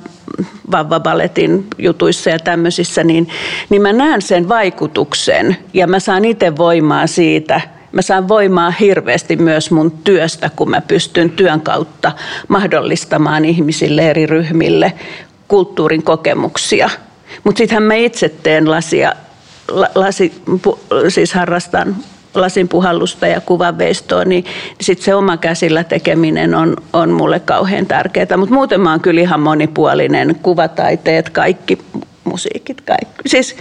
vavvabaletin jutuissa ja tämmöisissä, niin, niin mä näen sen vaikutuksen ja mä saan itse voimaa siitä. Mä saan voimaa hirveästi myös mun työstä, kun mä pystyn työn kautta mahdollistamaan ihmisille eri ryhmille kulttuurin kokemuksia. Mutta sittenhän mä itse teen lasia, lasi, siis harrastan lasin puhallusta ja kuvanveistoa, niin sitten se oma käsillä tekeminen on, on mulle kauhean tärkeää. Mutta muuten mä oon kyllä ihan monipuolinen, kuvataiteet, kaikki musiikit, kaikki. Siis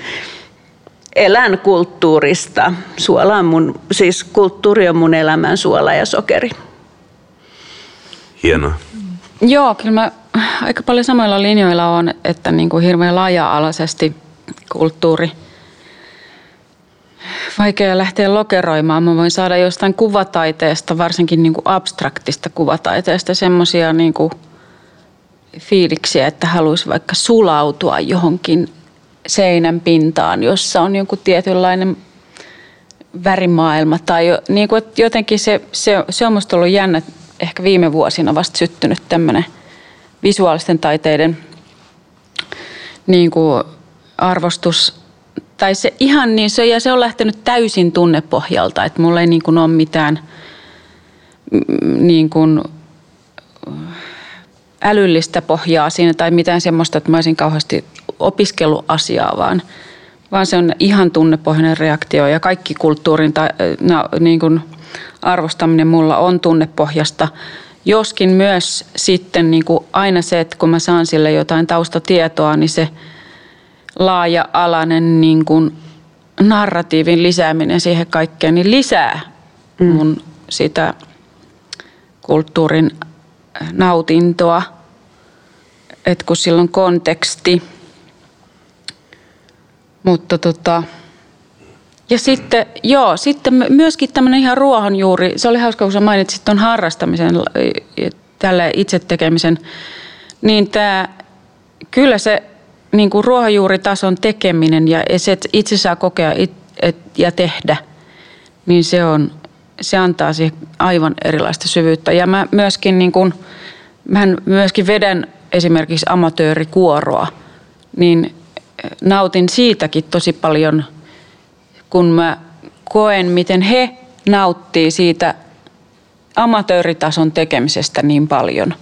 elän kulttuurista. Suola on mun, siis kulttuuri on mun elämän suola ja sokeri. Hienoa. Joo, kyllä mä aika paljon samoilla linjoilla on, että niin kuin hirveän laaja-alaisesti kulttuuri – vaikea lähteä lokeroimaan. Mä voin saada jostain kuvataiteesta, varsinkin niin kuin abstraktista kuvataiteesta, semmoisia niin fiiliksiä, että haluaisi vaikka sulautua johonkin seinän pintaan, jossa on joku tietynlainen värimaailma. Tai jo, niin kuin, että jotenkin se, se, se on musta ollut jännä, ehkä viime vuosina vasta syttynyt tämmöinen visuaalisten taiteiden niin kuin arvostus tai se ihan niin, se, ja se on lähtenyt täysin tunnepohjalta, että mulla ei niin kuin ole mitään mm, niin kuin älyllistä pohjaa siinä tai mitään semmoista, että mä olisin kauheasti opiskellut asiaa, vaan, vaan se on ihan tunnepohjainen reaktio ja kaikki kulttuurin tai, no, niin kuin arvostaminen mulla on tunnepohjasta. Joskin myös sitten niin kuin aina se, että kun mä saan sille jotain taustatietoa, niin se – laaja-alainen niin kuin narratiivin lisääminen siihen kaikkeen, niin lisää mm. mun sitä kulttuurin nautintoa. että kun sillä on konteksti. Mutta tota, ja sitten, joo, sitten myöskin tämmöinen ihan ruohonjuuri, se oli hauska, kun sä mainitsit tuon harrastamisen, tälle itse tekemisen, niin tämä, kyllä se niin kuin ruohonjuuritason tekeminen ja se, että itse saa kokea it, et, ja tehdä, niin se, on, se antaa siihen aivan erilaista syvyyttä. Ja mä myöskin, niin kuin, mähän myöskin vedän esimerkiksi amatöörikuoroa, niin nautin siitäkin tosi paljon, kun mä koen, miten he nauttii siitä amatööritason tekemisestä niin paljon,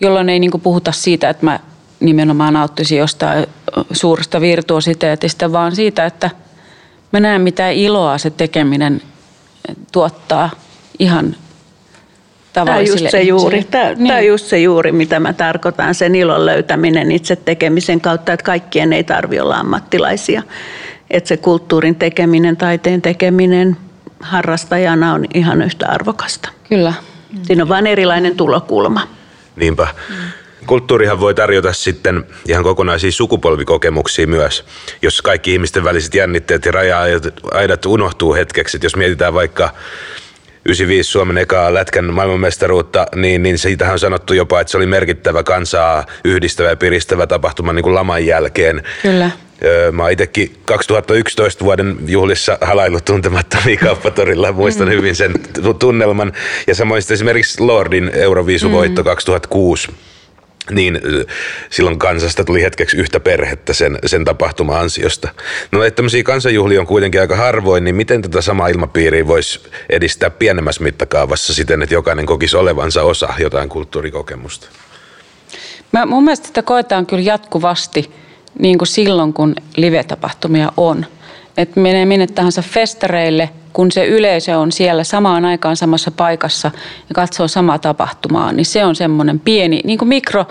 jolloin ei niin kuin puhuta siitä, että mä nimenomaan nauttisi jostain suuresta virtuositeetista, vaan siitä, että mä näen mitä iloa se tekeminen tuottaa ihan Tämä on just se juuri, tämä, niin. tämä on just se juuri, mitä mä tarkoitan, sen ilon löytäminen itse tekemisen kautta, että kaikkien ei tarvitse olla ammattilaisia. Että se kulttuurin tekeminen, taiteen tekeminen harrastajana on ihan yhtä arvokasta. Kyllä. Siinä on vain erilainen tulokulma. Niinpä. Mm. Kulttuurihan voi tarjota sitten ihan kokonaisia sukupolvikokemuksia myös, jos kaikki ihmisten väliset jännitteet ja raja-aidat unohtuu hetkeksi. Että jos mietitään vaikka 95 Suomen ekaa lätkän maailmanmestaruutta, niin, niin siitähän on sanottu jopa, että se oli merkittävä kansaa yhdistävä ja piristävä tapahtuma niin kuin laman jälkeen. Kyllä. Mä oon itsekin 2011 vuoden juhlissa halailut tuntemattomia kauppatorilla. Muistan mm. hyvin sen tunnelman. Ja samoin esimerkiksi Lordin Euroviisuvoitto mm. 2006 niin silloin kansasta tuli hetkeksi yhtä perhettä sen, sen tapahtuma ansiosta. No että tämmöisiä kansanjuhlia on kuitenkin aika harvoin, niin miten tätä samaa ilmapiiriä voisi edistää pienemmässä mittakaavassa siten, että jokainen kokisi olevansa osa jotain kulttuurikokemusta? Mä, mun mielestä sitä koetaan kyllä jatkuvasti niin kuin silloin, kun live-tapahtumia on. Että menee minne tahansa festareille – kun se yleisö on siellä samaan aikaan samassa paikassa ja katsoo samaa tapahtumaa, niin se on semmoinen pieni, niin kuin mikro,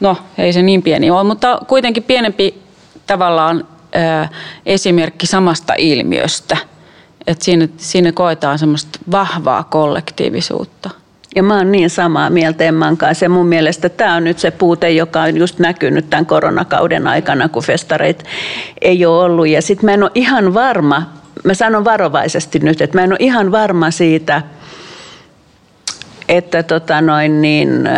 no ei se niin pieni ole, mutta kuitenkin pienempi tavallaan ää, esimerkki samasta ilmiöstä. Että siinä, siinä koetaan semmoista vahvaa kollektiivisuutta. Ja mä oon niin samaa mieltä Emman kanssa. Ja mun mielestä tämä on nyt se puute, joka on just näkynyt tämän koronakauden aikana, kun festareita ei ole ollut. Ja sitten mä en ole ihan varma, mä sanon varovaisesti nyt, että mä en ole ihan varma siitä, että tota noin niin,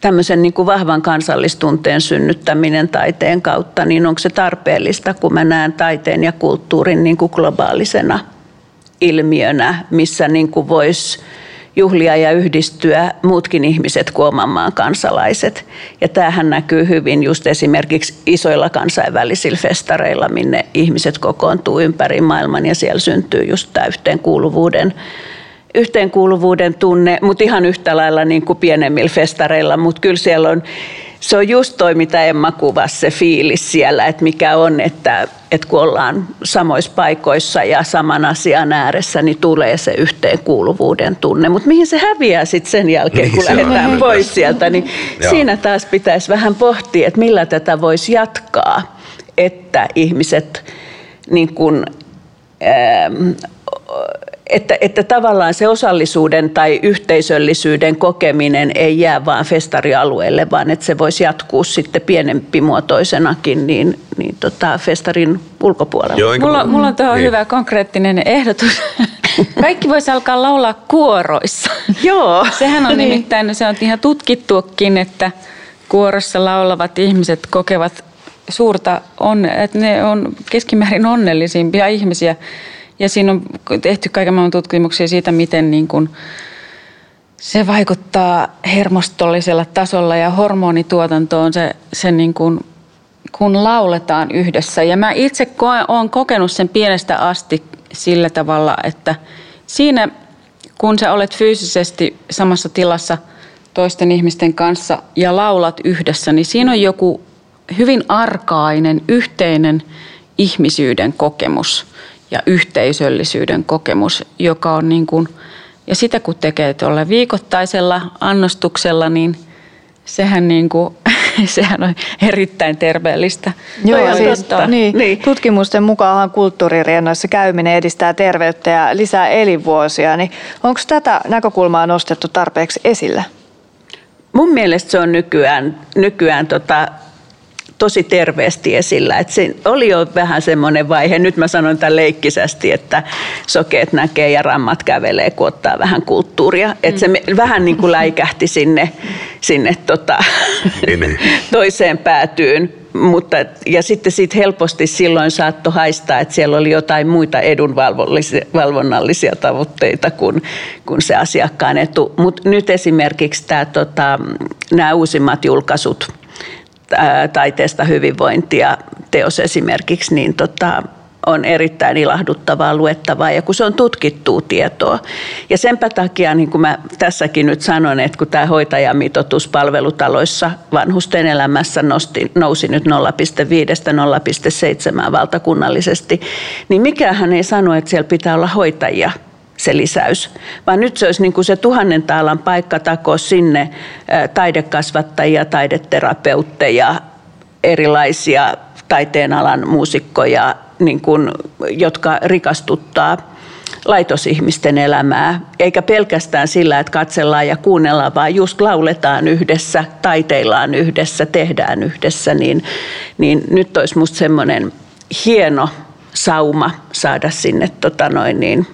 tämmöisen niin kuin vahvan kansallistunteen synnyttäminen taiteen kautta, niin onko se tarpeellista, kun mä näen taiteen ja kulttuurin niin kuin globaalisena ilmiönä, missä niin voisi juhlia ja yhdistyä muutkin ihmiset kuin oman maan kansalaiset. Ja tämähän näkyy hyvin just esimerkiksi isoilla kansainvälisillä festareilla, minne ihmiset kokoontuu ympäri maailman ja siellä syntyy just tämä yhteenkuuluvuuden yhteenkuuluvuuden tunne, mutta ihan yhtä lailla niin kuin pienemmillä festareilla, mutta kyllä siellä on se on just toi, mitä Emma kuvasi, se fiilis siellä, että mikä on, että, että kun ollaan samoissa paikoissa ja saman asian ääressä, niin tulee se yhteenkuuluvuuden tunne. Mutta mihin se häviää sitten sen jälkeen, kun niin, lähdetään pois sieltä, niin siinä taas pitäisi vähän pohtia, että millä tätä voisi jatkaa, että ihmiset niin kun, ähm, että, että tavallaan se osallisuuden tai yhteisöllisyyden kokeminen ei jää vain festarialueelle, vaan että se voisi jatkuu sitten pienempimuotoisenakin niin, niin tota festarin ulkopuolella. Joo, mulla, mulla on tuohon niin. hyvä konkreettinen ehdotus. Kaikki voisi alkaa laulaa kuoroissa. Joo. Sehän on niin. nimittäin, se on ihan tutkittuakin, että kuorossa laulavat ihmiset kokevat suurta, on, että ne on keskimäärin onnellisimpia ihmisiä ja siinä on tehty kaiken maailman tutkimuksia siitä, miten niin kuin se vaikuttaa hermostollisella tasolla ja hormonituotantoon se, se niin kuin, kun lauletaan yhdessä. Ja mä itse olen kokenut sen pienestä asti sillä tavalla, että siinä kun sä olet fyysisesti samassa tilassa toisten ihmisten kanssa ja laulat yhdessä, niin siinä on joku hyvin arkainen, yhteinen ihmisyyden kokemus – ja yhteisöllisyyden kokemus, joka on niin kuin, ja sitä kun tekee tuolla viikoittaisella annostuksella, niin sehän, niin kuin, sehän on erittäin terveellistä. Joo, siis, niin, niin. tutkimusten mukaan kulttuuririennoissa käyminen edistää terveyttä ja lisää elinvuosia. Niin onko tätä näkökulmaa nostettu tarpeeksi esille? Mun mielestä se on nykyään, nykyään tota, tosi terveesti esillä. Et se oli jo vähän semmoinen vaihe, nyt mä sanon tämän leikkisästi, että sokeet näkee ja rammat kävelee, kun ottaa vähän kulttuuria. Että se vähän niin kuin läikähti sinne, sinne tota, niin, niin. toiseen päätyyn. Mutta, ja sitten siitä helposti silloin saattoi haistaa, että siellä oli jotain muita edunvalvonnallisia tavoitteita kuin, kuin se asiakkaan etu. Mutta nyt esimerkiksi tämä, tota, nämä uusimmat julkaisut, taiteesta hyvinvointia teos esimerkiksi, niin tota, on erittäin ilahduttavaa luettavaa ja kun se on tutkittua tietoa. Ja senpä takia, niin kuin mä tässäkin nyt sanon, että kun tämä hoitajamitoitus palvelutaloissa vanhusten elämässä nosti, nousi nyt 0,5-0,7 valtakunnallisesti, niin mikähän ei sano, että siellä pitää olla hoitajia se lisäys, vaan nyt se olisi niin kuin se tuhannen taalan paikka takoa sinne taidekasvattajia, taideterapeutteja, erilaisia taiteenalan muusikkoja, niin kuin, jotka rikastuttaa laitosihmisten elämää, eikä pelkästään sillä, että katsellaan ja kuunnellaan, vaan just lauletaan yhdessä, taiteillaan yhdessä, tehdään yhdessä, niin, niin nyt olisi musta semmoinen hieno sauma saada sinne tota noin niin,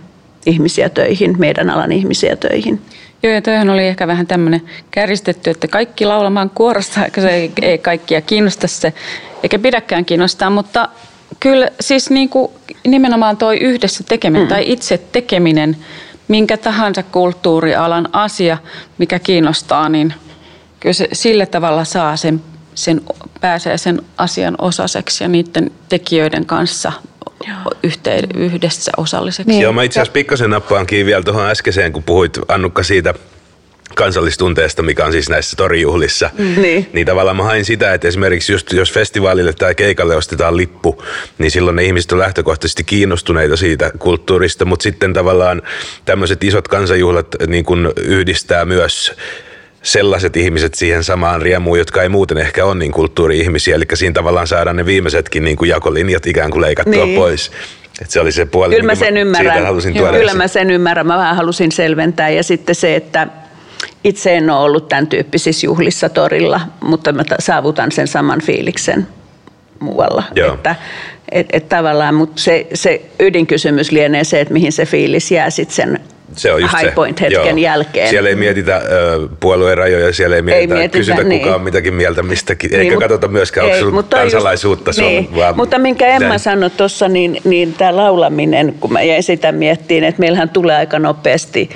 ihmisiä töihin, meidän alan ihmisiä töihin. Joo, ja toihan oli ehkä vähän tämmöinen käristetty, että kaikki laulamaan kuorossa, se ei, ei kaikkia kiinnosta se, eikä pidäkään kiinnostaa, mutta kyllä siis niin kuin nimenomaan toi yhdessä tekeminen mm. tai itse tekeminen, minkä tahansa kulttuurialan asia, mikä kiinnostaa, niin kyllä se sillä tavalla saa sen, sen pääsee sen asian osaseksi ja niiden tekijöiden kanssa yhteen, yhdessä osalliseksi. Niin. Joo, mä itse asiassa pikkasen nappaan kiinni vielä tuohon äskeiseen, kun puhuit Annukka siitä kansallistunteesta, mikä on siis näissä torijuhlissa. Mm. Niin. niin tavallaan mä hain sitä, että esimerkiksi just, jos festivaalille tai keikalle ostetaan lippu, niin silloin ne ihmiset on lähtökohtaisesti kiinnostuneita siitä kulttuurista, mutta sitten tavallaan tämmöiset isot kansanjuhlat niin kun yhdistää myös sellaiset ihmiset siihen samaan riemuun, jotka ei muuten ehkä ole niin kulttuuri-ihmisiä. Eli siinä tavallaan saadaan ne viimeisetkin niin kuin jakolinjat ikään kuin leikattua niin. pois. Et se oli se puoli, kyllä mä sen mä ymmärrän. halusin tuoda Kyllä mä sen ymmärrän. Mä vähän halusin selventää. Ja sitten se, että itse en ole ollut tämän tyyppisissä juhlissa torilla, mutta mä saavutan sen saman fiiliksen muualla. Joo. Että, et, et tavallaan, mutta se, se ydinkysymys lienee se, että mihin se fiilis jää sitten sen se on just high point hetken Joo. jälkeen. Siellä ei mietitä äh, puolueen rajoja, siellä ei mietitä, ei mietitä kysytä niin. kukaan mitäkin mieltä mistäkin, niin, eikä mut, katsota myöskään, ei, onko mutta kansalaisuutta. Just, niin. vaan mutta minkä Emma näin. sanoi tuossa, niin, niin tämä laulaminen, kun mä jäin sitä miettiin, että meillähän tulee aika nopeasti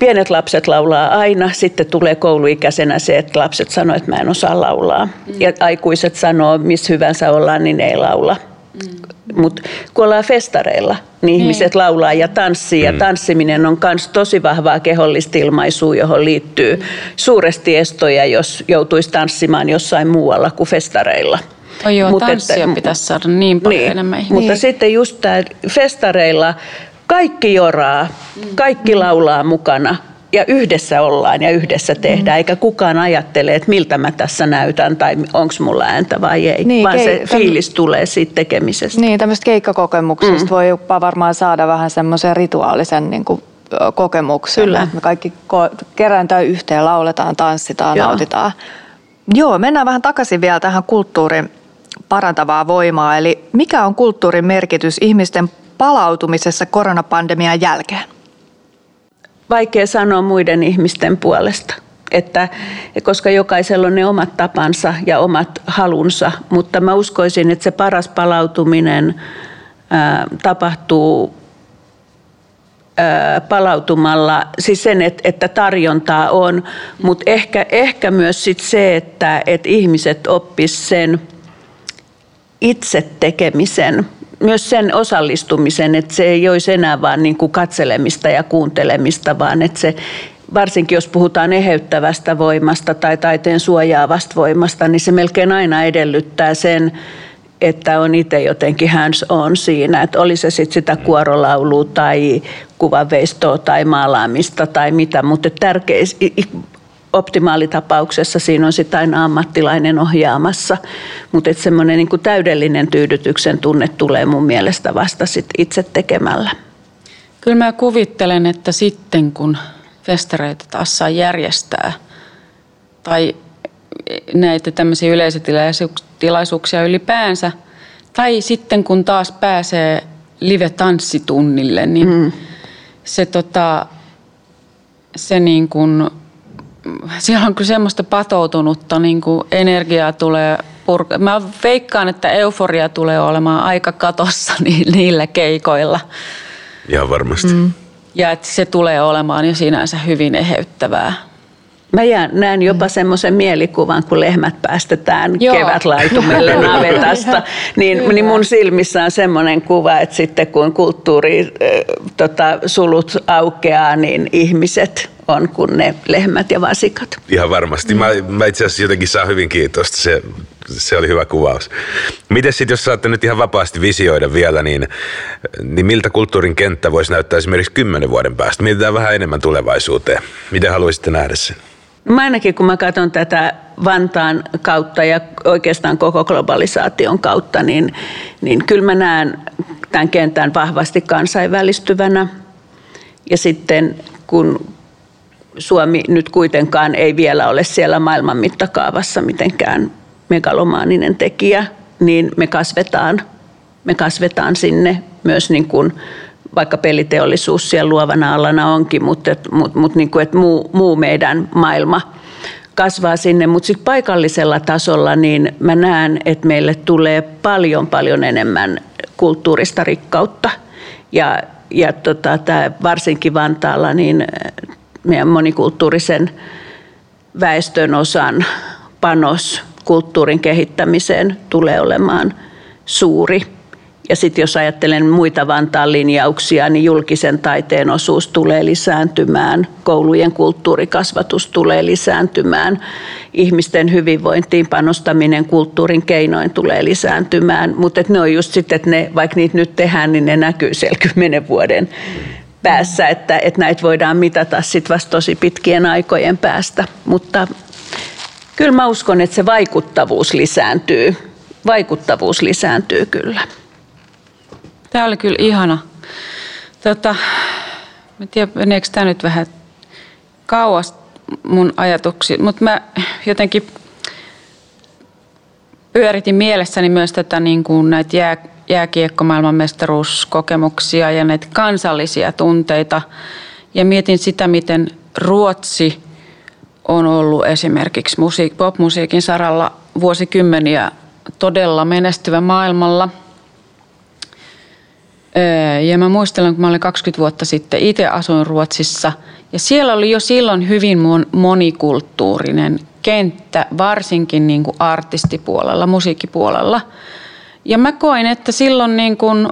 pienet lapset laulaa aina, sitten tulee kouluikäisenä se, että lapset sanoo, että mä en osaa laulaa. Mm. Ja aikuiset sanoo, missä hyvänsä ollaan, niin ei laula. Mm. Mutta kun ollaan festareilla, niin ihmiset mm. laulaa ja tanssii. Mm. Ja tanssiminen on myös tosi vahvaa kehollista ilmaisua, johon liittyy suuresti estoja, jos joutuisi tanssimaan jossain muualla kuin festareilla. Oh joo, Mut tanssia että, pitäisi saada niin paljon niin, enemmän. Mutta niin. sitten just tämä festareilla kaikki joraa, kaikki laulaa mukana ja yhdessä ollaan ja yhdessä tehdään, eikä kukaan ajattele, että miltä mä tässä näytän tai onko mulla ääntä vai ei, niin, vaan se fiilis tulee siitä tekemisestä. Niin, tämmöistä keikkakokemuksesta mm. voi jopa varmaan saada vähän semmoisen rituaalisen niin kuin, kokemuksen. Kyllä. me kaikki ko- kerääntyy yhteen, lauletaan, tanssitaan, Joo. nautitaan. Joo, mennään vähän takaisin vielä tähän kulttuurin parantavaa voimaa. Eli mikä on kulttuurin merkitys ihmisten palautumisessa koronapandemian jälkeen? Vaikea sanoa muiden ihmisten puolesta, että, koska jokaisella on ne omat tapansa ja omat halunsa, mutta mä uskoisin, että se paras palautuminen ää, tapahtuu palautumalla, siis sen, että tarjontaa on, mutta ehkä, ehkä myös sit se, että, että ihmiset oppis sen itse tekemisen myös sen osallistumisen, että se ei olisi enää vaan niin kuin katselemista ja kuuntelemista, vaan että se varsinkin jos puhutaan eheyttävästä voimasta tai taiteen suojaavasta voimasta, niin se melkein aina edellyttää sen, että on itse jotenkin hands on siinä, että oli se sitten sitä kuorolaulua tai kuvanveistoa tai maalaamista tai mitä, mutta tärkeä, optimaalitapauksessa siinä on sitten aina ammattilainen ohjaamassa, mutta semmoinen niin täydellinen tyydytyksen tunne tulee mun mielestä vasta sit itse tekemällä. Kyllä mä kuvittelen, että sitten kun festareita taas saa järjestää tai näitä tämmöisiä yleisötilaisuuksia ylipäänsä, tai sitten kun taas pääsee live-tanssitunnille, niin mm. se, tota, se niin kuin siellä on kyllä semmoista patoutunutta niin kuin energiaa tulee purka. Mä veikkaan, että euforia tulee olemaan aika katossa niillä keikoilla. Ihan varmasti. Mm. Ja että se tulee olemaan jo sinänsä hyvin eheyttävää. Mä jään, näen jopa semmoisen mielikuvan, kun lehmät päästetään Joo. kevätlaitumelle navetasta. Niin, niin mun silmissä on semmoinen kuva, että sitten kun kulttuuri äh, tota, sulut aukeaa, niin ihmiset on kuin ne lehmät ja vasikat. Ihan varmasti. Mä, mä itse asiassa jotenkin saan hyvin kiitosta. Se, se oli hyvä kuvaus. Miten sitten, jos saatte nyt ihan vapaasti visioida vielä, niin, niin miltä kulttuurin kenttä voisi näyttää esimerkiksi kymmenen vuoden päästä? Mietitään vähän enemmän tulevaisuuteen. Miten haluaisitte nähdä sen? Mä ainakin kun mä katson tätä Vantaan kautta ja oikeastaan koko globalisaation kautta, niin, niin kyllä mä näen tämän kentän vahvasti kansainvälistyvänä. Ja sitten kun Suomi nyt kuitenkaan ei vielä ole siellä maailman mittakaavassa mitenkään megalomaaninen tekijä, niin me kasvetaan, me kasvetaan sinne myös niin kuin vaikka peliteollisuus siellä luovana alana onkin, mutta, mutta, mutta niin kuin, että muu, muu meidän maailma kasvaa sinne. Mutta sitten paikallisella tasolla niin mä näen, että meille tulee paljon paljon enemmän kulttuurista rikkautta. Ja, ja tota, tää, varsinkin Vantaalla niin meidän monikulttuurisen väestön osan panos kulttuurin kehittämiseen tulee olemaan suuri. Ja sitten jos ajattelen muita Vantaan linjauksia, niin julkisen taiteen osuus tulee lisääntymään, koulujen kulttuurikasvatus tulee lisääntymään, ihmisten hyvinvointiin panostaminen kulttuurin keinoin tulee lisääntymään. Mutta ne on just sitten, että ne, vaikka niitä nyt tehdään, niin ne näkyy siellä kymmenen vuoden päässä, että, että näitä voidaan mitata sitten vasta tosi pitkien aikojen päästä. Mutta kyllä mä uskon, että se vaikuttavuus lisääntyy. Vaikuttavuus lisääntyy kyllä. Tämä oli kyllä ihana. Tota, mä tiedän, meneekö tämä nyt vähän kauas mun ajatuksi, mutta mä jotenkin pyöritin mielessäni myös tätä niin kuin näitä jää, jääkiekkomaailman mestaruuskokemuksia ja näitä kansallisia tunteita. Ja mietin sitä, miten Ruotsi on ollut esimerkiksi musiik- popmusiikin saralla vuosikymmeniä todella menestyvä maailmalla. Ja mä muistelen, kun mä olin 20 vuotta sitten, itse asuin Ruotsissa Ja siellä oli jo silloin hyvin monikulttuurinen kenttä, varsinkin niin kuin artistipuolella, musiikkipuolella. Ja mä koin, että silloin niin kuin,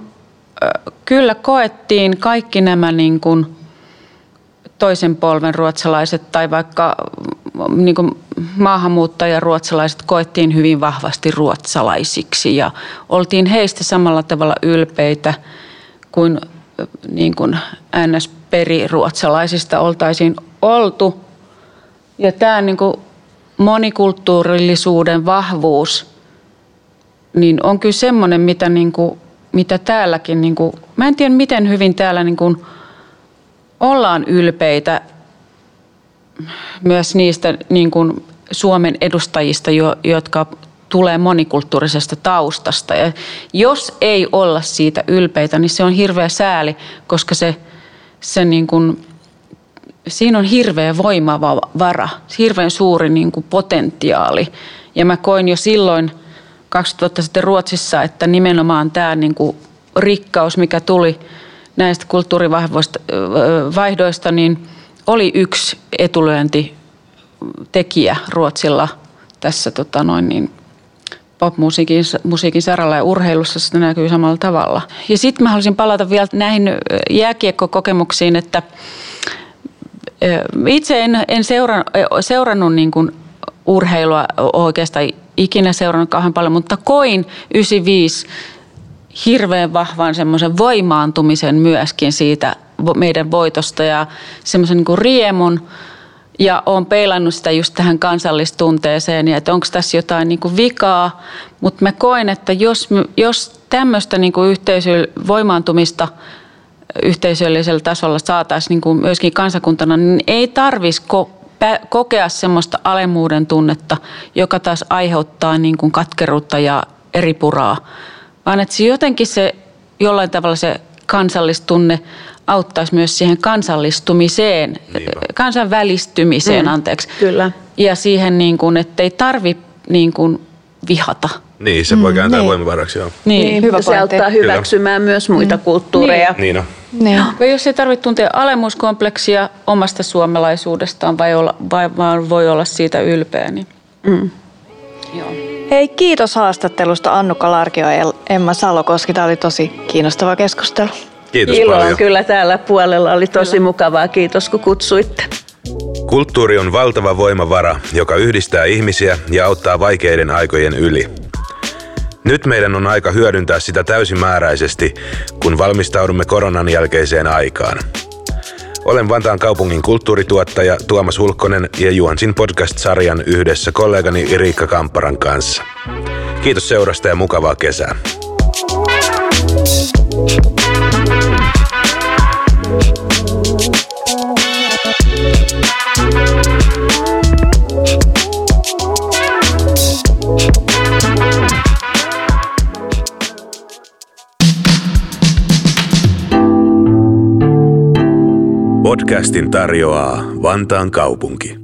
kyllä koettiin kaikki nämä niin kuin toisen polven ruotsalaiset tai vaikka niin kuin maahanmuuttajaruotsalaiset koettiin hyvin vahvasti ruotsalaisiksi ja oltiin heistä samalla tavalla ylpeitä kuin, niin kuin NS-periruotsalaisista oltaisiin oltu. Ja tämä niin kuin monikulttuurillisuuden vahvuus niin on kyllä semmoinen, mitä, niin kuin, mitä täälläkin, niin kuin, mä en tiedä miten hyvin täällä niin kuin ollaan ylpeitä myös niistä niin kuin Suomen edustajista, jotka tulee monikulttuurisesta taustasta. Ja jos ei olla siitä ylpeitä, niin se on hirveä sääli, koska se, se niin kuin, siinä on hirveä voimavara, hirveän suuri niin kuin potentiaali. Ja mä koin jo silloin 2000 sitten Ruotsissa, että nimenomaan tämä niin kuin rikkaus, mikä tuli näistä kulttuurivaihdoista, niin oli yksi etulyönti tekijä Ruotsilla tässä tota noin niin, popmusiikin musiikin saralla ja urheilussa se näkyy samalla tavalla. Ja sitten mä haluaisin palata vielä näihin jääkiekkokokemuksiin, että itse en, en seura, seurannut niin kuin urheilua oikeastaan ikinä seurannut kauhean paljon, mutta koin 95 hirveän vahvan semmoisen voimaantumisen myöskin siitä meidän voitosta ja semmoisen niin riemun – ja olen peilannut sitä just tähän kansallistunteeseen ja että onko tässä jotain niin kuin vikaa. Mutta mä koen, että jos, jos tämmöistä niin kuin yhteisö, voimaantumista yhteisöllisellä tasolla saataisiin niin myöskin kansakuntana, niin ei tarvitsisi kokea semmoista alemmuuden tunnetta, joka taas aiheuttaa niin kuin katkeruutta ja eripuraa. Vaan että se jotenkin se jollain tavalla se kansallistunne auttaisi myös siihen kansallistumiseen, Niinpä. kansainvälistymiseen, mm, anteeksi. Kyllä. Ja siihen, niin kuin, että ei tarvi niin kuin, vihata. Niin, se voi mm, kääntää niin. voimavaraksi, joo. Niin, niin hyvä se auttaa hyväksymään Kyllä. myös muita mm. kulttuureja. Niin. niin. Niin. Ja jos ei tarvitse tuntea alemuskompleksia omasta suomalaisuudestaan, vai, olla, vai vaan voi olla siitä ylpeä, niin mm. Joo. Hei, kiitos haastattelusta Annukka Larkio ja Emma Salokoski. Tämä oli tosi kiinnostava keskustelu. Kiitos Ilo paljon. kyllä täällä puolella. Oli tosi kyllä. mukavaa. Kiitos kun kutsuitte. Kulttuuri on valtava voimavara, joka yhdistää ihmisiä ja auttaa vaikeiden aikojen yli. Nyt meidän on aika hyödyntää sitä täysimääräisesti, kun valmistaudumme koronan jälkeiseen aikaan. Olen Vantaan kaupungin kulttuurituottaja Tuomas Hulkkonen ja juonsin podcast-sarjan yhdessä kollegani Riikka Kampparan kanssa. Kiitos seurasta ja mukavaa kesää. Podcastin tarjoaa Vantaan kaupunki.